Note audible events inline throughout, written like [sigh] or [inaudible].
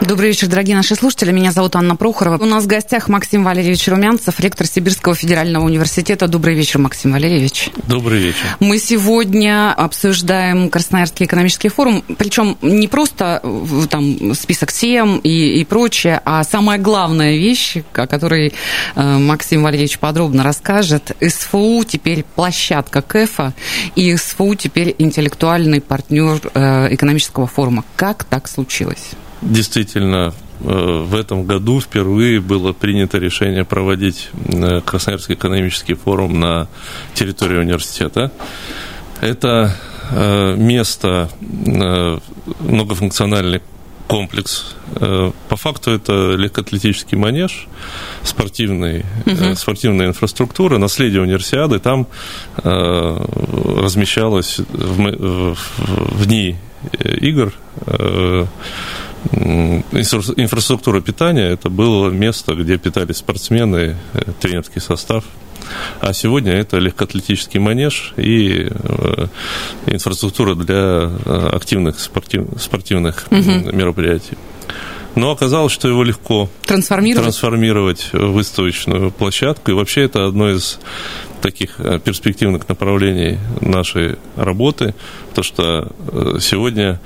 Добрый вечер, дорогие наши слушатели. Меня зовут Анна Прохорова. У нас в гостях Максим Валерьевич Румянцев, ректор Сибирского федерального университета. Добрый вечер, Максим Валерьевич. Добрый вечер. Мы сегодня обсуждаем Красноярский экономический форум, причем не просто там список тем и, и прочее, а самая главная вещь, о которой э, Максим Валерьевич подробно расскажет. СФУ теперь площадка КЭФа, и СФУ теперь интеллектуальный партнер э, экономического форума. Как так случилось? Действительно, э, в этом году впервые было принято решение проводить э, Красноярский экономический форум на территории университета. Это э, место, многофункциональный комплекс. По факту это легкоатлетический манеж, спортивный, угу. спортивная инфраструктура, наследие универсиады. Там размещалось в, в дни игр инфраструктура питания – это было место, где питались спортсмены, э, тренерский состав. А сегодня это легкоатлетический манеж и э, инфраструктура для э, активных спортив, спортивных угу. мероприятий. Но оказалось, что его легко трансформировать. трансформировать в выставочную площадку. И вообще это одно из таких перспективных направлений нашей работы, то что сегодня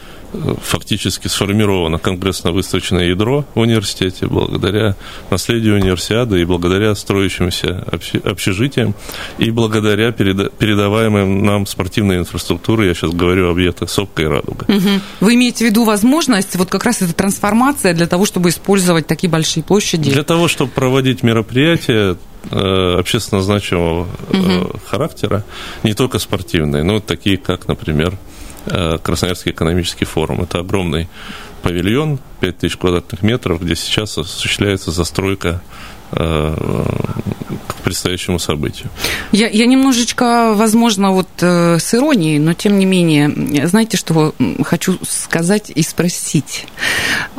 фактически сформировано конгрессно-выставочное ядро в университете благодаря наследию универсиады и благодаря строящимся общежитиям и благодаря передаваемым нам спортивной инфраструктуре, я сейчас говорю о объектах Сопка и Радуга. Угу. Вы имеете в виду возможность, вот как раз эта трансформация для того, чтобы использовать такие большие площади? Для того, чтобы проводить мероприятия, э, общественно значимого угу. характера, не только спортивные, но такие, как, например, Э, Красноярский экономический форум. Это огромный павильон, 5000 квадратных метров, где сейчас осуществляется застройка э, к предстоящему событию. Я, я немножечко, возможно, вот э, с иронией, но тем не менее, знаете, что хочу сказать и спросить.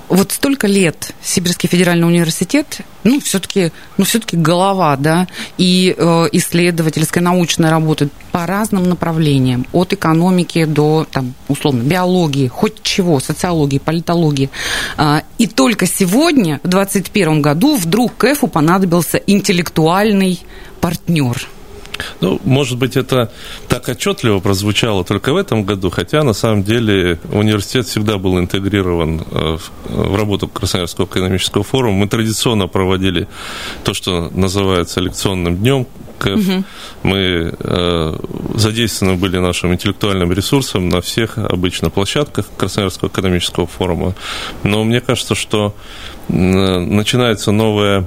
Вот столько лет Сибирский федеральный университет, ну, все-таки ну, все голова, да, и э, исследовательская научная работа по разным направлениям, от экономики до, там, условно, биологии, хоть чего, социологии, политологии. Э, и только сегодня, в 2021 году, вдруг КЭФу понадобился интеллектуальный партнер – ну, может быть, это так отчетливо прозвучало только в этом году, хотя на самом деле университет всегда был интегрирован э, в работу Красноярского экономического форума. Мы традиционно проводили то, что называется лекционным днем. Угу. Мы э, задействованы были нашим интеллектуальным ресурсом на всех обычно площадках Красноярского экономического форума. Но мне кажется, что э, начинается новая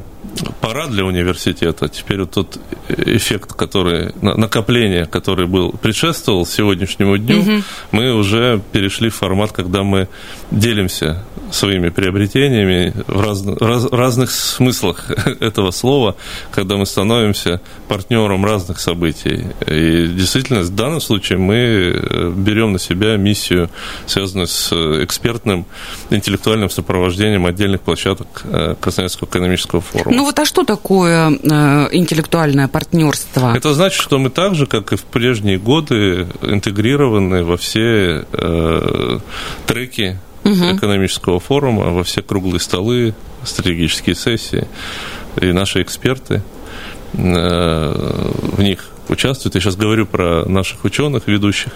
пора для университета. Теперь вот тот эффект, который, накопление, который был, предшествовал сегодняшнему дню, угу. мы уже перешли в формат, когда мы делимся своими приобретениями в раз, раз, разных смыслах [laughs] этого слова, когда мы становимся партнером разных событий. И действительно, в данном случае мы э, берем на себя миссию, связанную с экспертным интеллектуальным сопровождением отдельных площадок э, Красноярского экономического форума. Ну вот а что такое э, интеллектуальное партнерство? Это значит, что мы так же, как и в прежние годы, интегрированы во все э, треки угу. экономического форума, во все круглые столы, стратегические сессии. И наши эксперты э, в них участвуют. Я сейчас говорю про наших ученых ведущих,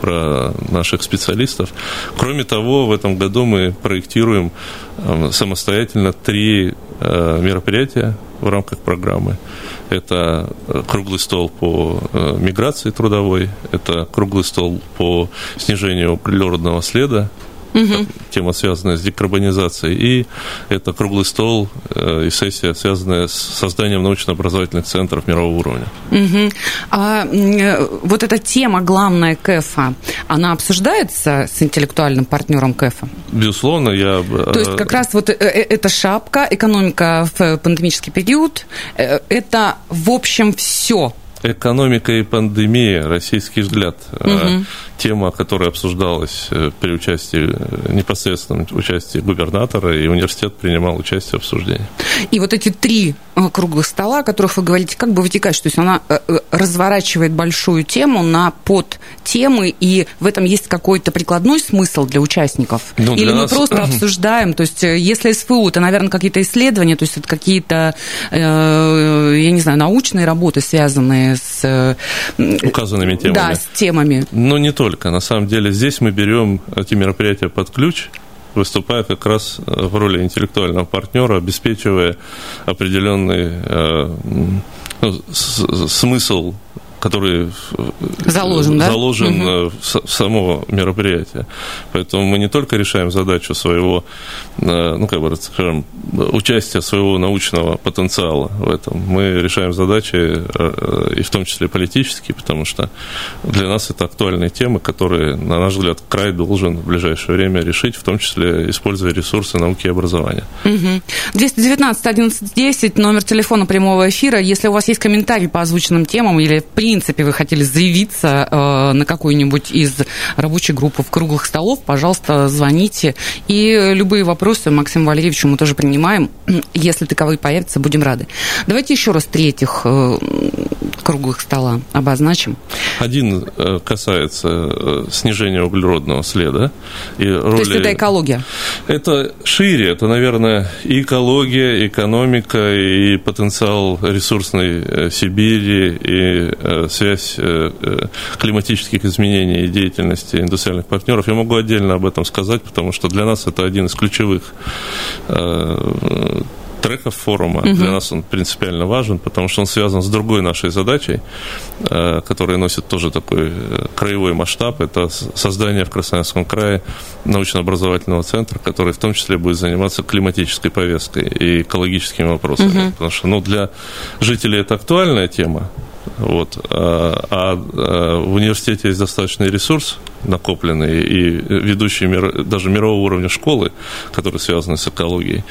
про наших специалистов. Кроме того, в этом году мы проектируем э, самостоятельно три э, мероприятия в рамках программы. Это круглый стол по миграции трудовой, это круглый стол по снижению углеродного следа угу. тема, связанная с декарбонизацией, и это круглый стол э, и сессия, связанная с созданием научно-образовательных центров мирового уровня. Угу. А э, вот эта тема главная КЭФа, она обсуждается с интеллектуальным партнером КЭФа? безусловно, я... То есть как раз вот эта шапка, экономика в пандемический период, это в общем все Экономика и пандемия, российский взгляд. Угу. Тема, которая обсуждалась э, при участии, э, непосредственном участии губернатора, и университет принимал участие в обсуждении. И вот эти три круглых стола, о которых вы говорите, как бы вытекаешь, то есть она разворачивает большую тему на подтемы, и в этом есть какой-то прикладной смысл для участников? Ну, для Или мы нас... просто [clears throat] обсуждаем, то есть если СФУ, это, наверное, какие-то исследования, то есть это какие-то, я не знаю, научные работы, связанные с... Э, Указанными темами. Да, с темами. Но не только. На самом деле здесь мы берем эти мероприятия под ключ, выступая как раз в роли интеллектуального партнера, обеспечивая определенный э, ну, смысл который заложен, заложен да? Э, в само мероприятие. Поэтому мы не только решаем задачу своего, э, ну, как бы, скажем, участия своего научного потенциала в этом, мы решаем задачи, э, и в том числе политические, потому что для нас это актуальные темы, которые, на наш взгляд, край должен в ближайшее время решить, в том числе используя ресурсы науки и образования. Угу. 219 11 10, номер телефона прямого эфира. Если у вас есть комментарии по озвученным темам или, в принципе, вы хотели заявиться э, на какую-нибудь из рабочих групп в круглых столов, пожалуйста, звоните. И любые вопросы Максиму Валерьевичу мы тоже принимаем. [clears throat] Если таковые появятся, будем рады. Давайте еще раз третьих э, круглых стола обозначим. Один э, касается снижения углеродного следа. И роли... То есть это экология? Это шире. Это, наверное, и экология, экономика, и потенциал ресурсной Сибири, и связь э, э, климатических изменений и деятельности индустриальных партнеров. Я могу отдельно об этом сказать, потому что для нас это один из ключевых э, треков форума. Угу. Для нас он принципиально важен, потому что он связан с другой нашей задачей, которая носит тоже такой краевой масштаб. Это создание в Красноярском крае научно-образовательного центра, который в том числе будет заниматься климатической повесткой и экологическими вопросами. Угу. Потому что ну, для жителей это актуальная тема, вот. А, а, а в университете есть достаточный ресурс накопленный и ведущие мир, даже мирового уровня школы, которые связаны с экологией.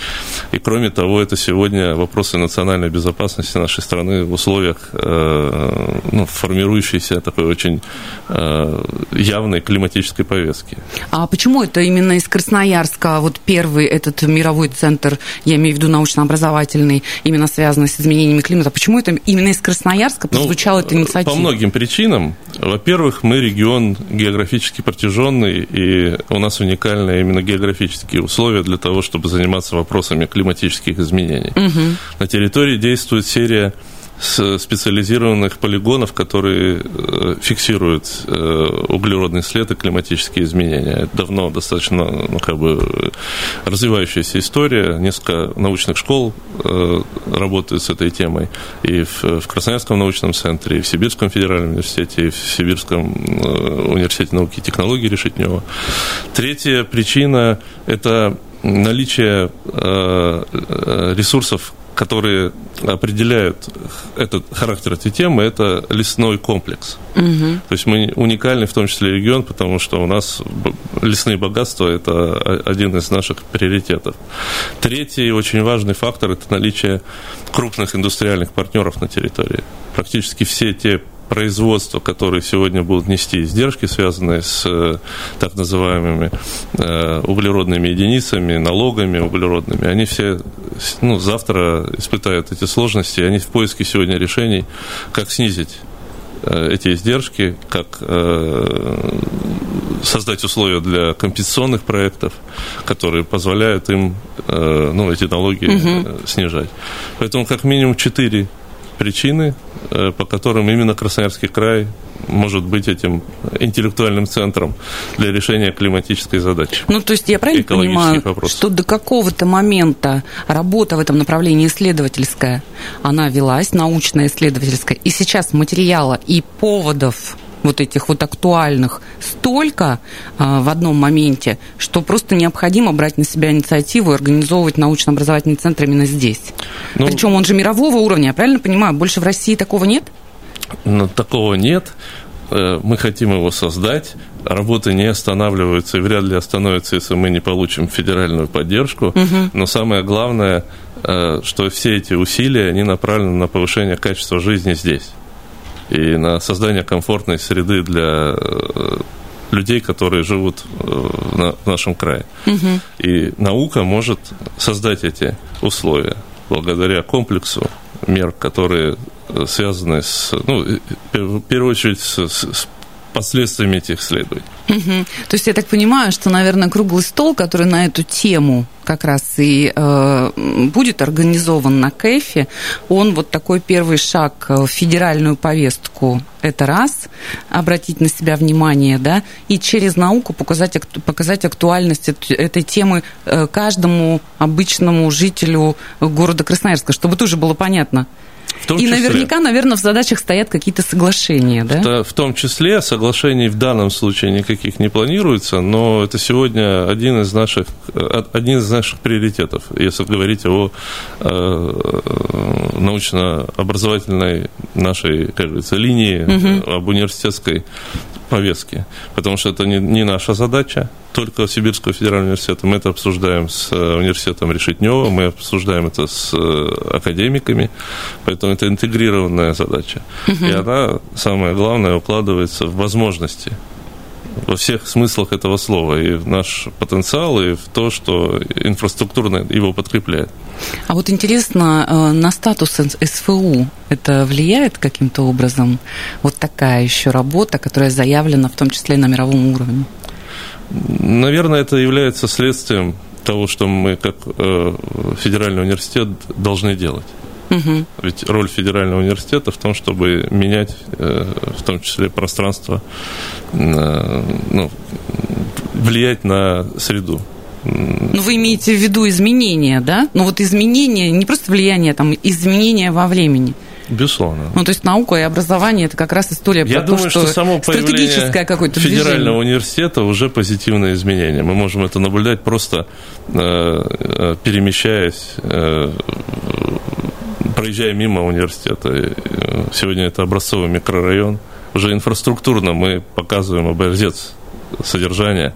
И кроме того, это сегодня вопросы национальной безопасности нашей страны в условиях э, ну, формирующейся такой очень э, явной климатической повестки. А почему это именно из Красноярска вот первый этот мировой центр, я имею в виду научно-образовательный, именно связанный с изменениями климата, почему это именно из Красноярска ну, прозвучала ну, эта инициатива? По многим причинам. Во-первых, мы регион географически протяженный, и у нас уникальные именно географические условия для того, чтобы заниматься вопросами климатических изменений. Угу. На территории действует серия специализированных полигонов, которые э, фиксируют э, углеродный след и климатические изменения. Это давно достаточно ну, как бы, развивающаяся история. Несколько научных школ э, работают с этой темой. И в, в Красноярском научном центре, и в Сибирском федеральном университете, и в Сибирском университете науки и технологий Решетнева. Третья причина – это наличие ресурсов которые определяют этот характер этой темы, это лесной комплекс. Угу. То есть мы уникальный в том числе регион, потому что у нас лесные богатства – это один из наших приоритетов. Третий очень важный фактор – это наличие крупных индустриальных партнеров на территории. Практически все те производства, которые сегодня будут нести издержки, связанные с э, так называемыми э, углеродными единицами, налогами углеродными, они все ну, завтра испытают эти сложности, они в поиске сегодня решений, как снизить э, эти издержки, как создать условия для компенсационных проектов, которые позволяют им ну, эти налоги угу. снижать. Поэтому как минимум четыре причины, по которым именно Красноярский край может быть этим интеллектуальным центром для решения климатической задачи. Ну, то есть я правильно понимаю, вопросов. что до какого-то момента работа в этом направлении исследовательская, она велась, научная исследовательская, и сейчас материала и поводов вот этих вот актуальных столько а, в одном моменте, что просто необходимо брать на себя инициативу и организовывать научно-образовательный центр именно здесь. Ну, Причем он же мирового уровня, я правильно понимаю? Больше в России такого нет? Ну, такого нет. Э, мы хотим его создать. работы не останавливаются и вряд ли остановятся, если мы не получим федеральную поддержку. Угу. Но самое главное, э, что все эти усилия, они направлены на повышение качества жизни здесь и на создание комфортной среды для э, людей, которые живут в нашем крае. Угу. И наука может создать эти условия благодаря комплексу мер, которые связаны с, ну, в первую очередь с, с последствиями этих исследований. Угу. То есть я так понимаю, что, наверное, круглый стол, который на эту тему как раз и э, будет организован на КЭФе, он вот такой первый шаг в федеральную повестку. Это раз, обратить на себя внимание, да, и через науку показать, показать актуальность этой темы э, каждому обычному жителю города Красноярска, чтобы тоже было понятно, в том и числе, наверняка, наверное, в задачах стоят какие-то соглашения, да? В том числе соглашений в данном случае никаких не планируется, но это сегодня один из наших, один из наших приоритетов, если говорить о э, научно-образовательной нашей, как говорится, линии, угу. об университетской повестке, потому что это не, не наша задача, только Сибирского федерального университета. Мы это обсуждаем с э, университетом Решетнева, мы обсуждаем это с э, академиками, поэтому это интегрированная задача. Угу. И она, самое главное, укладывается в возможности во всех смыслах этого слова, и в наш потенциал, и в то, что инфраструктурно его подкрепляет. А вот интересно, э, на статус СФУ это влияет каким-то образом? Вот такая еще работа, которая заявлена в том числе на мировом уровне? Наверное, это является следствием того, что мы как э, федеральный университет должны делать. Угу. Ведь роль федерального университета в том, чтобы менять, э, в том числе пространство, ну, влиять на среду. Ну, вы имеете в виду изменения, да? Ну, вот изменения, не просто влияние, там, изменения во времени. Безусловно. Ну, то есть наука и образование – это как раз история Я про думаю, то, что, что само стратегическое какое-то федерального движение. университета уже позитивное изменение. Мы можем это наблюдать просто э, э перемещаясь, э, проезжая мимо университета. Э, сегодня это образцовый микрорайон. Уже инфраструктурно мы показываем образец содержания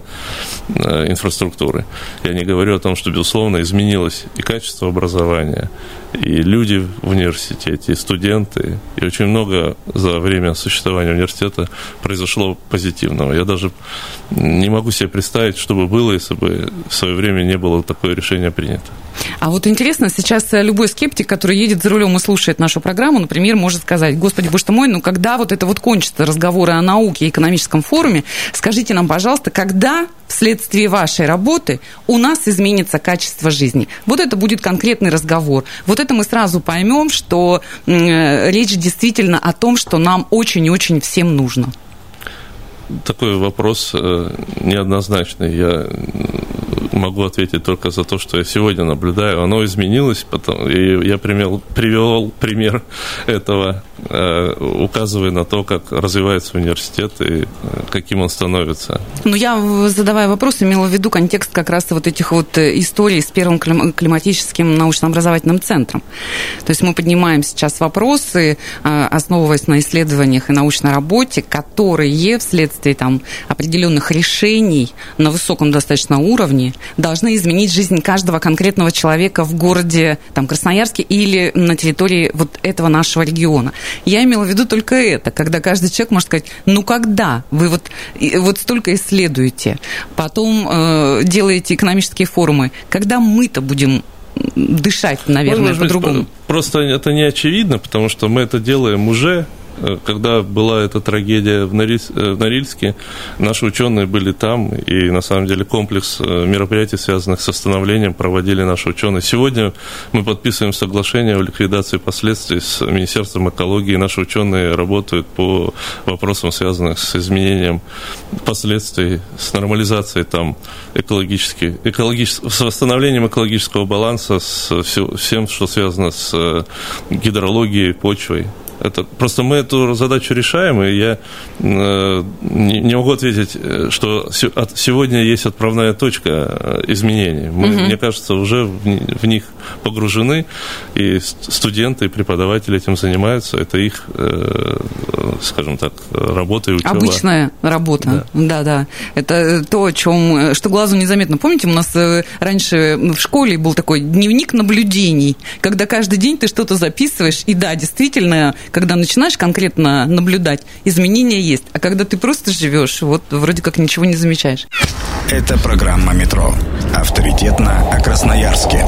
э, инфраструктуры. Я не говорю о том, что, безусловно, изменилось и качество образования, и люди в университете, и студенты, и очень много за время существования университета произошло позитивного. Я даже не могу себе представить, что бы было, если бы в свое время не было такое решение принято. А вот интересно, сейчас любой скептик, который едет за рулем и слушает нашу программу, например, может сказать, господи, боже мой, ну когда вот это вот кончится, разговоры о науке и экономическом форуме, скажите нам, пожалуйста, когда вследствие вашей работы у нас изменится качество жизни? Вот это будет конкретный разговор. Вот это мы сразу поймем, что э, речь действительно о том, что нам очень и очень всем нужно такой вопрос э, неоднозначный. Я могу ответить только за то, что я сегодня наблюдаю. Оно изменилось, потом, и я привел, привел пример этого, указывая на то, как развивается университет и э, каким он становится. Ну, я, задавая вопрос, имела в виду контекст как раз вот этих вот историй с первым климатическим научно-образовательным центром. То есть мы поднимаем сейчас вопросы, основываясь на исследованиях и научной работе, которые вследствие там, определенных решений на высоком достаточно уровне должны изменить жизнь каждого конкретного человека в городе там, Красноярске или на территории вот этого нашего региона. Я имела в виду только это, когда каждый человек может сказать, ну когда? Вы вот, вот столько исследуете, потом э, делаете экономические форумы, когда мы-то будем дышать, наверное, по-другому. Просто это не очевидно, потому что мы это делаем уже когда была эта трагедия в, Норильс, э, в Норильске, наши ученые были там, и на самом деле комплекс э, мероприятий, связанных с восстановлением, проводили наши ученые. Сегодня мы подписываем соглашение о ликвидации последствий с Министерством экологии. Наши ученые работают по вопросам, связанным с изменением последствий, с нормализацией там экологически, экологически, с восстановлением экологического баланса, с всем, что связано с гидрологией, почвой. Это, просто мы эту задачу решаем, и я э, не, не могу ответить, э, что от, сегодня есть отправная точка э, изменений. Мы, угу. Мне кажется, уже в, в них погружены, и студенты, и преподаватели этим занимаются. Это их, э, скажем так, работа и учеба. Обычная работа, да, да. Это то, о чем, что глазу незаметно. Помните, у нас раньше в школе был такой дневник наблюдений, когда каждый день ты что-то записываешь, и да, действительно, когда начинаешь конкретно наблюдать, изменения есть. А когда ты просто живешь, вот вроде как ничего не замечаешь. Это программа «Метро». Авторитетно о Красноярске.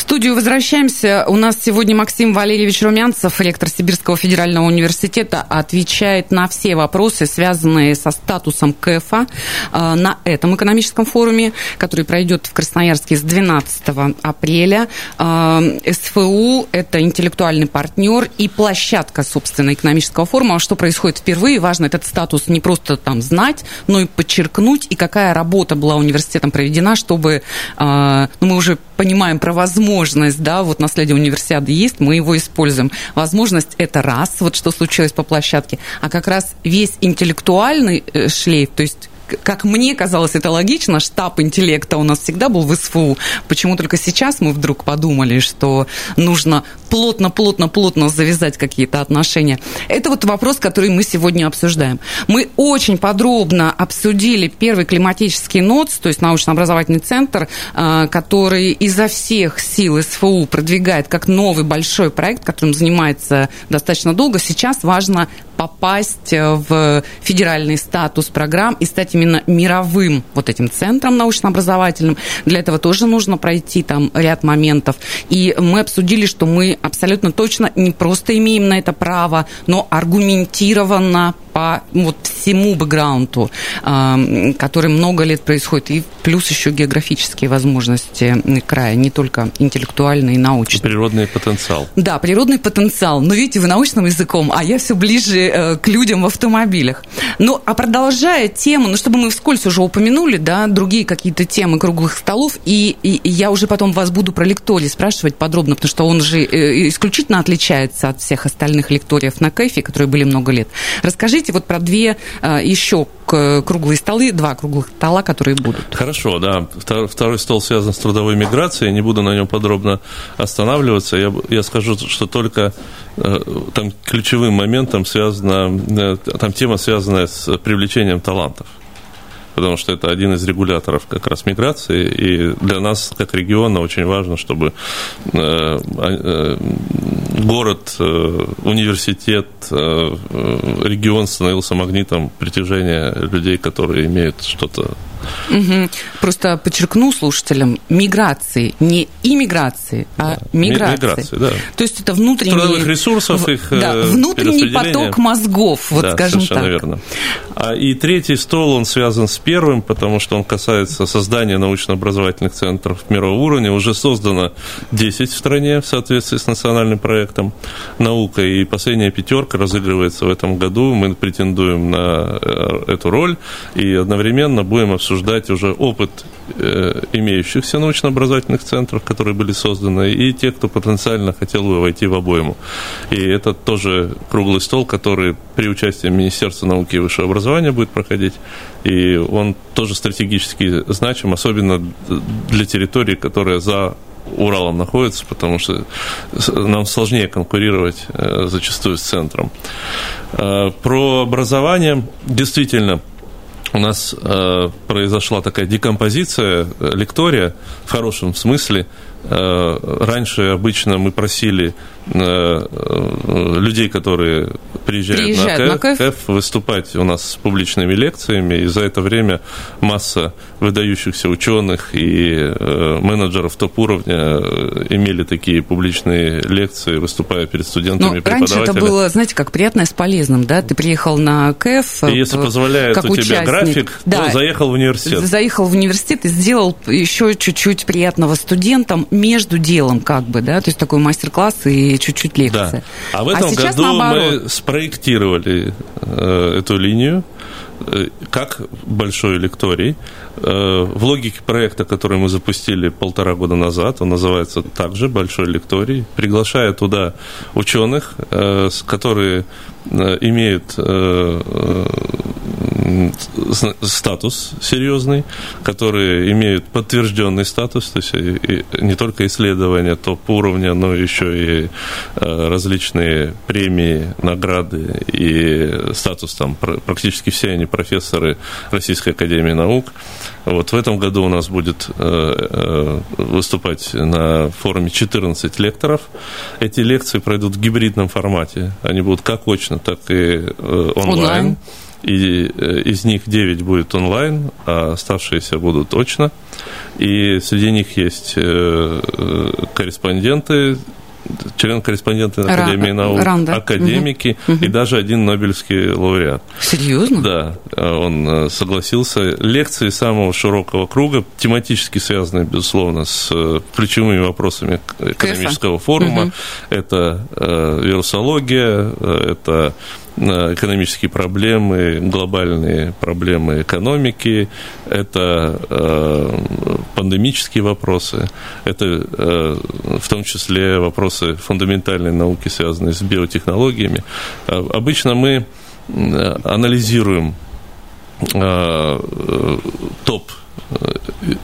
В студию возвращаемся. У нас сегодня Максим Валерьевич Румянцев, ректор Сибирского федерального университета, отвечает на все вопросы, связанные со статусом КФА э, на этом экономическом форуме, который пройдет в Красноярске с 12 апреля. Э, СФУ – это интеллектуальный партнер и площадка, собственно, экономического форума. Что происходит впервые? Важно этот статус не просто там знать, но и подчеркнуть, и какая работа была университетом проведена, чтобы, э, ну, мы уже понимаем про возможность, да, вот наследие универсиады есть, мы его используем. Возможность это раз, вот что случилось по площадке, а как раз весь интеллектуальный э, шлейф, то есть как мне казалось, это логично, штаб интеллекта у нас всегда был в СФУ. Почему только сейчас мы вдруг подумали, что нужно плотно-плотно-плотно завязать какие-то отношения? Это вот вопрос, который мы сегодня обсуждаем. Мы очень подробно обсудили первый климатический НОЦ, то есть научно-образовательный центр, а, который изо всех сил СФУ продвигает как новый большой проект, которым занимается достаточно долго. Сейчас важно попасть в федеральный статус программ и стать именно мировым вот этим центром научно-образовательным. Для этого тоже нужно пройти там ряд моментов. И мы обсудили, что мы абсолютно точно не просто имеем на это право, но аргументированно по вот всему бэкграунду, который много лет происходит, и плюс еще географические возможности края, не только интеллектуальные и научные. Природный потенциал. Да, природный потенциал. Но видите, вы научным языком, а я все ближе э, к людям в автомобилях. Ну, а продолжая тему, ну, чтобы мы вскользь уже упомянули, да, другие какие-то темы круглых столов, и, и я уже потом вас буду про лекторий спрашивать подробно, потому что он же э, исключительно отличается от всех остальных лекториев на КЭФе, которые были много лет. Расскажите вот про две э, еще круглые столы, два круглых стола, которые будут. Хорошо, да. Второй стол связан с трудовой миграцией, не буду на нем подробно останавливаться. Я, я скажу, что только там ключевым моментом связана, там тема, связанная с привлечением талантов потому что это один из регуляторов как раз миграции, и для нас, как региона, очень важно, чтобы э, э, город, э, университет, регион становился магнитом притяжения людей, которые имеют что-то Угу. Просто подчеркну слушателям, миграции, не иммиграции, а да. миграции. миграции да. То есть это внутренний... Трудовых ресурсов, их да, э, внутренний поток мозгов, вот да, скажем совершенно так. верно. А, и третий стол, он связан с первым, потому что он касается создания научно-образовательных центров мирового уровня. Уже создано 10 в стране в соответствии с национальным проектом наука, и последняя пятерка разыгрывается в этом году. Мы претендуем на э, эту роль, и одновременно будем обсуждать обсуждать уже опыт э, имеющихся научно-образовательных центров, которые были созданы, и те, кто потенциально хотел бы войти в обойму. И это тоже круглый стол, который при участии Министерства науки и высшего образования будет проходить, и он тоже стратегически значим, особенно для территории, которая за Уралом находится, потому что нам сложнее конкурировать э, зачастую с центром. Э, про образование. Действительно, у нас э, произошла такая декомпозиция э, лектория в хорошем смысле. Э, раньше обычно мы просили э, э, людей, которые приезжают, приезжают на, КЭФ, на КЭФ, выступать у нас с публичными лекциями, и за это время масса выдающихся ученых и менеджеров топ-уровня имели такие публичные лекции, выступая перед студентами и преподавателями. Раньше это было, знаете, как приятное с полезным, да? Ты приехал на КЭФ И если позволяет у участник. тебя график, да, то заехал в университет. Заехал в университет и сделал еще чуть-чуть приятного студентам между делом, как бы, да, то есть такой мастер-класс и чуть-чуть лекция. Да. А в этом а году наоборот. мы спроектировали э, эту линию, э, как большой лекторий. Э, в логике проекта, который мы запустили полтора года назад, он называется также «Большой лекторий», приглашая туда ученых, которые имеют статус серьезный, которые имеют подтвержденный статус, то есть не только исследования топ уровня, но еще и различные премии, награды и статус там практически все они профессоры Российской Академии Наук. Вот в этом году у нас будет выступать на форуме 14 лекторов. Эти лекции пройдут в гибридном формате. Они будут как очно, так и онлайн. онлайн и из них 9 будет онлайн, а оставшиеся будут точно. И среди них есть корреспонденты член-корреспонденты Академии наук, Ранда. академики угу. и даже один Нобелевский лауреат. Серьезно? Да, он э, согласился. Лекции самого широкого круга, тематически связанные, безусловно, с э, ключевыми вопросами экономического форума. Угу. Это э, вирусология, это экономические проблемы, глобальные проблемы экономики, это э, пандемические вопросы, это э, в том числе вопросы фундаментальной науки, связанные с биотехнологиями. Э, обычно мы анализируем топ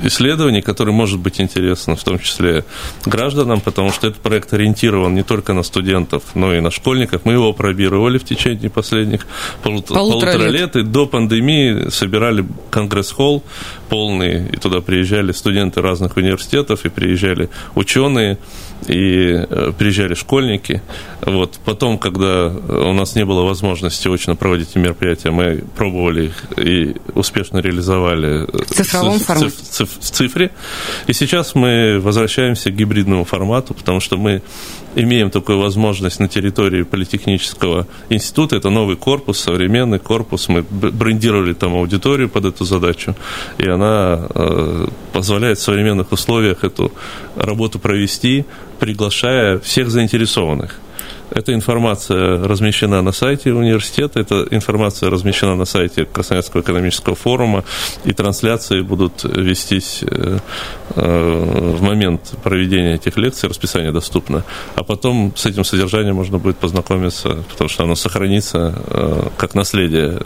исследований, которые может быть интересно, в том числе гражданам, потому что этот проект ориентирован не только на студентов, но и на школьников. Мы его пробировали в течение последних полутора, полутора лет. лет, и до пандемии собирали конгресс-холл полный, и туда приезжали студенты разных университетов, и приезжали ученые, и э, приезжали школьники. Вот. Потом, когда у нас не было возможности очно проводить мероприятия, мы пробовали их и успешно реализовали в цифровом формате. В цифре. И сейчас мы возвращаемся к гибридному формату, потому что мы имеем такую возможность на территории Политехнического института. Это новый корпус, современный корпус. Мы брендировали там аудиторию под эту задачу, и она э, позволяет в современных условиях эту работу провести, приглашая всех заинтересованных. Эта информация размещена на сайте университета, эта информация размещена на сайте Красноярского экономического форума, и трансляции будут вестись э, э, в момент проведения этих лекций, расписание доступно. А потом с этим содержанием можно будет познакомиться, потому что оно сохранится э, как наследие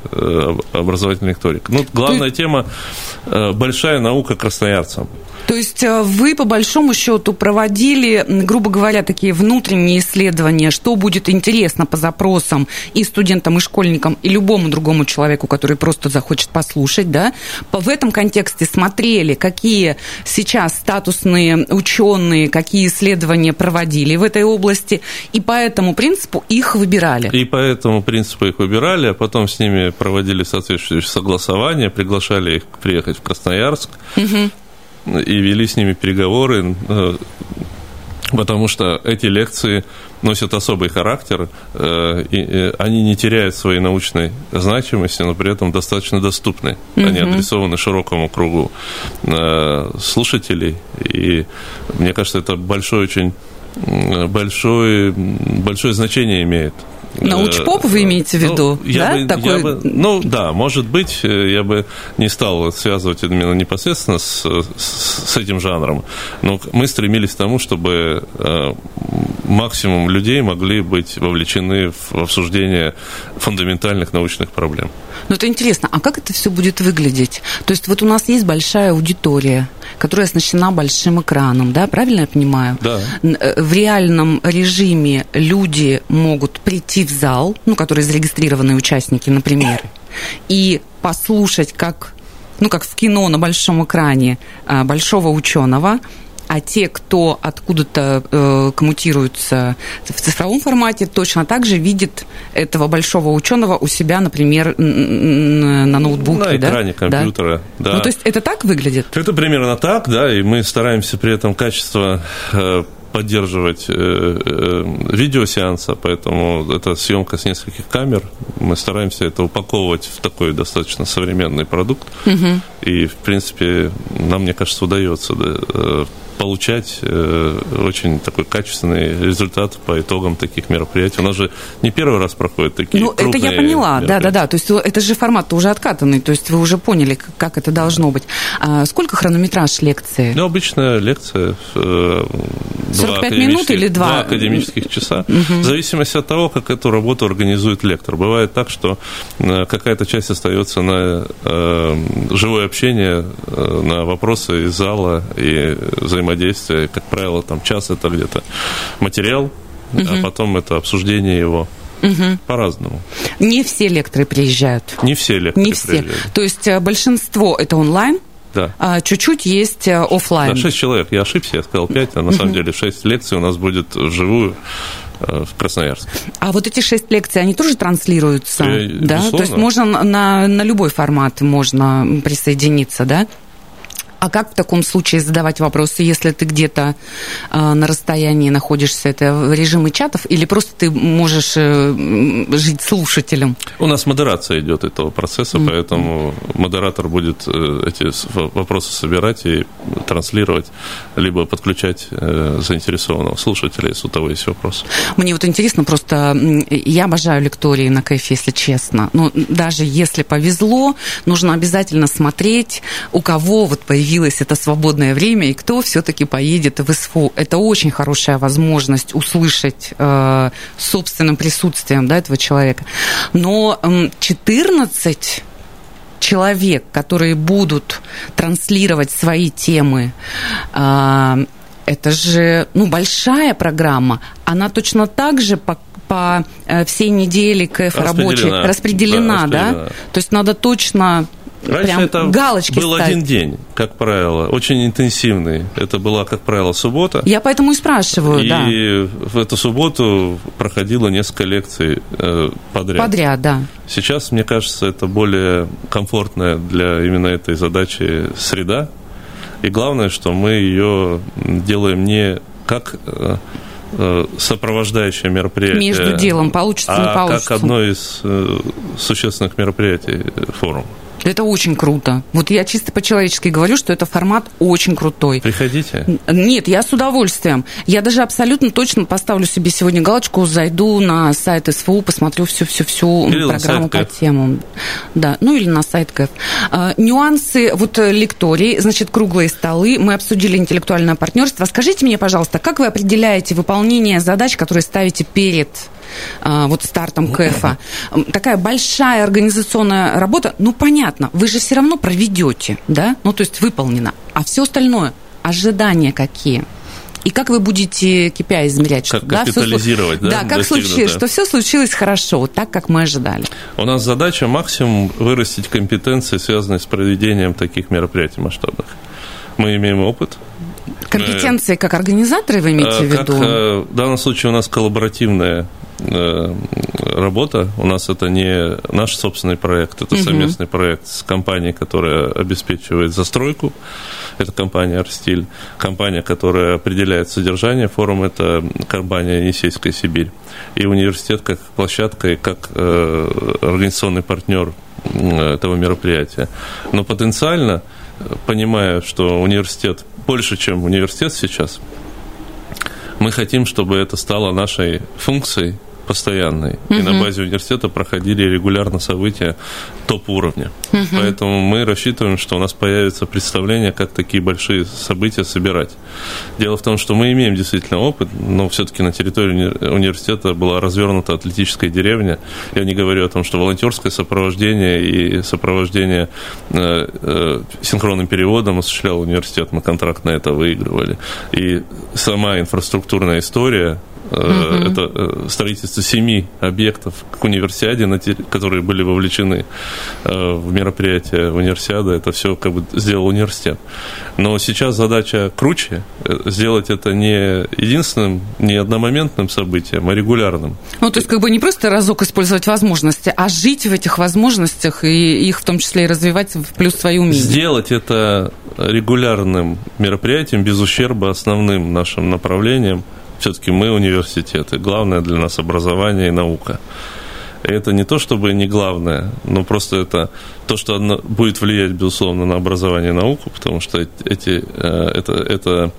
образовательной лекторик. Ну, главная тема – большая наука красноярцам. То есть э, вы, по большому счету, проводили, грубо говоря, такие внутренние исследования, что будет интересно по запросам и студентам, и школьникам, и любому другому человеку, который просто захочет послушать, да? В этом контексте смотрели, какие сейчас статусные ученые, какие исследования проводили в этой области, и по этому принципу их выбирали. И по этому принципу их выбирали, а потом с ними проводили соответствующие согласования, приглашали их приехать в Красноярск. Угу и вели с ними переговоры, э, потому что эти лекции носят особый характер, э, и они не теряют своей научной значимости, но при этом достаточно доступны. Mm-hmm. Они адресованы широкому кругу э, слушателей, и мне кажется, это большое очень большое, большое значение имеет Научпоп вы имеете в виду? Ну, да? бы, Такой... бы, ну да, может быть, э, я бы не стал связывать именно непосредственно с, с этим жанром, но мы стремились к тому, чтобы э, максимум людей могли быть вовлечены в обсуждение фундаментальных научных проблем. Ну это интересно, а как это все будет выглядеть? То есть вот у нас есть большая аудитория, которая оснащена большим экраном, да, правильно я понимаю? Да. Э, в реальном режиме люди могут прийти в зал, ну, которые зарегистрированные участники, например, и послушать, как ну, как в кино на большом экране а, большого ученого, а те, кто откуда-то э, коммутируются в цифровом формате, точно так же видят этого большого ученого у себя, например, на ноутбуке. На экране да? компьютера, да. да. Ну, то есть это так выглядит? Это примерно так, да, и мы стараемся при этом качество э, поддерживать э, э, видеосеанса, поэтому это съемка с нескольких камер. Мы стараемся это упаковывать в такой достаточно современный продукт. Угу. И, в принципе, нам, мне кажется, удается да, получать очень такой качественный результат по итогам таких мероприятий. У нас же не первый раз проходят такие Ну, это я поняла, да-да-да. То есть это же формат уже откатанный, то есть вы уже поняли, как это должно быть. А сколько хронометраж лекции? Ну, обычная лекция 45 минут или два? Два академических часа. Угу. В зависимости от того, как эту работу организует лектор. Бывает так, что какая-то часть остается на э, живое общение, э, на вопросы из зала и взаимодействие. Как правило, там час это где-то материал, угу. а потом это обсуждение его. Угу. По-разному. Не все лекторы приезжают. Не все лекторы Не все. Приезжают. То есть большинство это онлайн, да. А чуть-чуть есть офлайн. Да, шесть человек. Я ошибся, я сказал пять, а на самом деле шесть лекций у нас будет вживую в Красноярске. А вот эти шесть лекций, они тоже транслируются? И, да? Безусловно. То есть можно на, на любой формат можно присоединиться, да? А как в таком случае задавать вопросы, если ты где-то э, на расстоянии находишься? Это в режиме чатов или просто ты можешь э, жить слушателем? У нас модерация идет этого процесса, mm-hmm. поэтому модератор будет э, эти вопросы собирать и транслировать, либо подключать э, заинтересованного слушателя, если у того есть вопрос. Мне вот интересно, просто я обожаю лектории на КФ, если честно. Но даже если повезло, нужно обязательно смотреть, у кого вот появилось появилось это свободное время, и кто все-таки поедет в СФУ. Это очень хорошая возможность услышать э, собственным присутствием да, этого человека. Но э, 14 человек, которые будут транслировать свои темы, э, это же ну, большая программа. Она точно так же по по э, всей неделе КФ рабочей распределена, да, распределена, да? То есть надо точно Раньше Прям это галочки был ставить. один день, как правило, очень интенсивный. Это была, как правило, суббота. Я поэтому и спрашиваю, и да. И в эту субботу проходило несколько лекций э, подряд. Подряд, да. Сейчас, мне кажется, это более комфортная для именно этой задачи среда. И главное, что мы ее делаем не как э, э, сопровождающее мероприятие. Между делом получится, а не получится. как одно из существенных мероприятий форума. Это очень круто. Вот я чисто по-человечески говорю, что это формат очень крутой. Приходите. Нет, я с удовольствием. Я даже абсолютно точно поставлю себе сегодня галочку, зайду на сайт СФУ, посмотрю всю-всю-всю программу по темам. Да, ну или на сайт КФ. А, нюансы вот э, лекторий, значит, круглые столы. Мы обсудили интеллектуальное партнерство. Скажите мне, пожалуйста, как вы определяете выполнение задач, которые ставите перед вот стартом КФа. Такая большая организационная работа, ну, понятно, вы же все равно проведете, да, ну, то есть выполнено. А все остальное, ожидания какие? И как вы будете KPI измерять? Как что, капитализировать, да? Да, да как случилось, что все случилось хорошо, вот так, как мы ожидали. У нас задача максимум вырастить компетенции, связанные с проведением таких мероприятий масштабных. Мы имеем опыт, Компетенции как организаторы вы имеете в э, виду? Как, э, в данном случае у нас коллаборативная работа. У нас это не наш собственный проект, это угу. совместный проект с компанией, которая обеспечивает застройку. Это компания «Арстиль». Компания, которая определяет содержание форума, это компания «Енисейская Сибирь». И университет как площадка и как э, организационный партнер этого мероприятия. Но потенциально, понимая, что университет больше, чем университет сейчас, мы хотим, чтобы это стало нашей функцией постоянной. Угу. И на базе университета проходили регулярно события топ-уровня. Угу. Поэтому мы рассчитываем, что у нас появится представление, как такие большие события собирать. Дело в том, что мы имеем действительно опыт, но все-таки на территории университета была развернута атлетическая деревня. Я не говорю о том, что волонтерское сопровождение и сопровождение э, э, синхронным переводом осуществлял университет. Мы контракт на это выигрывали. И сама инфраструктурная история Угу. Это э, строительство семи объектов к универсиаде, которые были вовлечены э, в мероприятие универсиады. Это все как бы сделал университет. Но сейчас задача круче. Сделать это не единственным, не одномоментным событием, а регулярным. Ну, то есть как бы не просто разок использовать возможности, а жить в этих возможностях и их в том числе и развивать в плюс свои умения. Сделать это регулярным мероприятием без ущерба основным нашим направлениям – все-таки мы университеты. Главное для нас образование и наука. это не то, чтобы не главное, но просто это то, что оно будет влиять, безусловно, на образование и науку, потому что эти, э, это, эта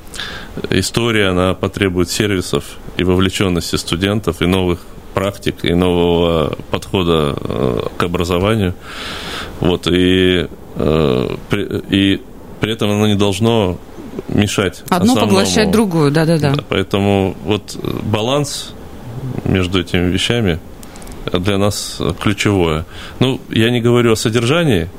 история, она потребует сервисов и вовлеченности студентов, и новых практик, и нового подхода э, к образованию. Вот, и, э, и при этом оно не должно мешать. Одно основному. поглощать другую, да-да-да. Поэтому вот баланс между этими вещами для нас ключевое. Ну, я не говорю о содержании,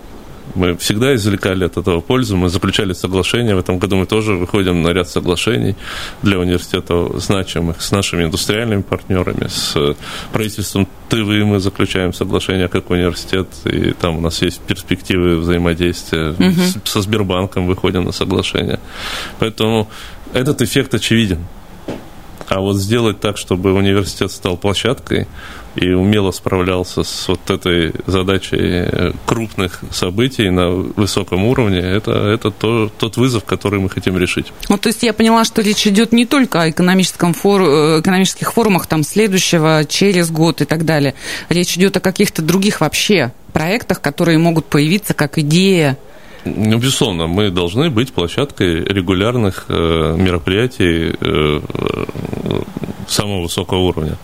мы всегда извлекали от этого пользу, мы заключали соглашения. В этом году мы тоже выходим на ряд соглашений для университета значимых с нашими индустриальными партнерами, с правительством Тывы мы заключаем соглашение как университет, и там у нас есть перспективы взаимодействия. Угу. Со Сбербанком выходим на соглашение. Поэтому этот эффект очевиден. А вот сделать так, чтобы университет стал площадкой и умело справлялся с вот этой задачей э, крупных событий на высоком уровне, это, это то, тот вызов, который мы хотим решить. Ну, то есть я поняла, что речь идет не только о экономическом фор... Э, экономических форумах там, следующего, через год и так далее. Речь идет о каких-то других вообще проектах, которые могут появиться как идея ну, безусловно, мы должны быть площадкой регулярных э, мероприятий э, самого высокого уровня.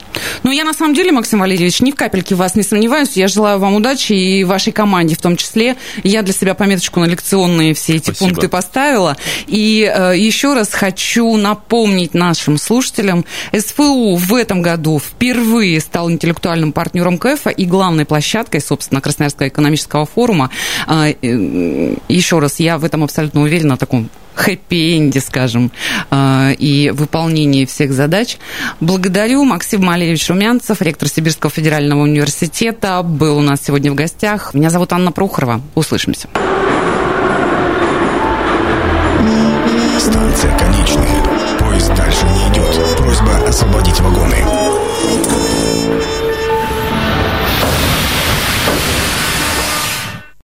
Ну, я на самом деле, Максим Валерьевич, ни в капельке в вас не сомневаюсь. Я желаю вам удачи и вашей команде в том числе. Я для себя пометочку на лекционные все эти Спасибо. пункты поставила. И э, еще раз хочу напомнить нашим слушателям, СФУ в этом году впервые стал интеллектуальным партнером КЭФа и главной площадкой, собственно, Красноярского экономического форума. Э, э, еще раз, я в этом абсолютно уверена, о таком хэппи-энде, скажем, а, и выполнении всех задач. Благодарю. Максим Малевич Румянцев, ректор Сибирского федерального университета, был у нас сегодня в гостях. Меня зовут Анна Прохорова. Услышимся. Станция конечная. Поезд дальше не идет. Просьба освободить вагоны.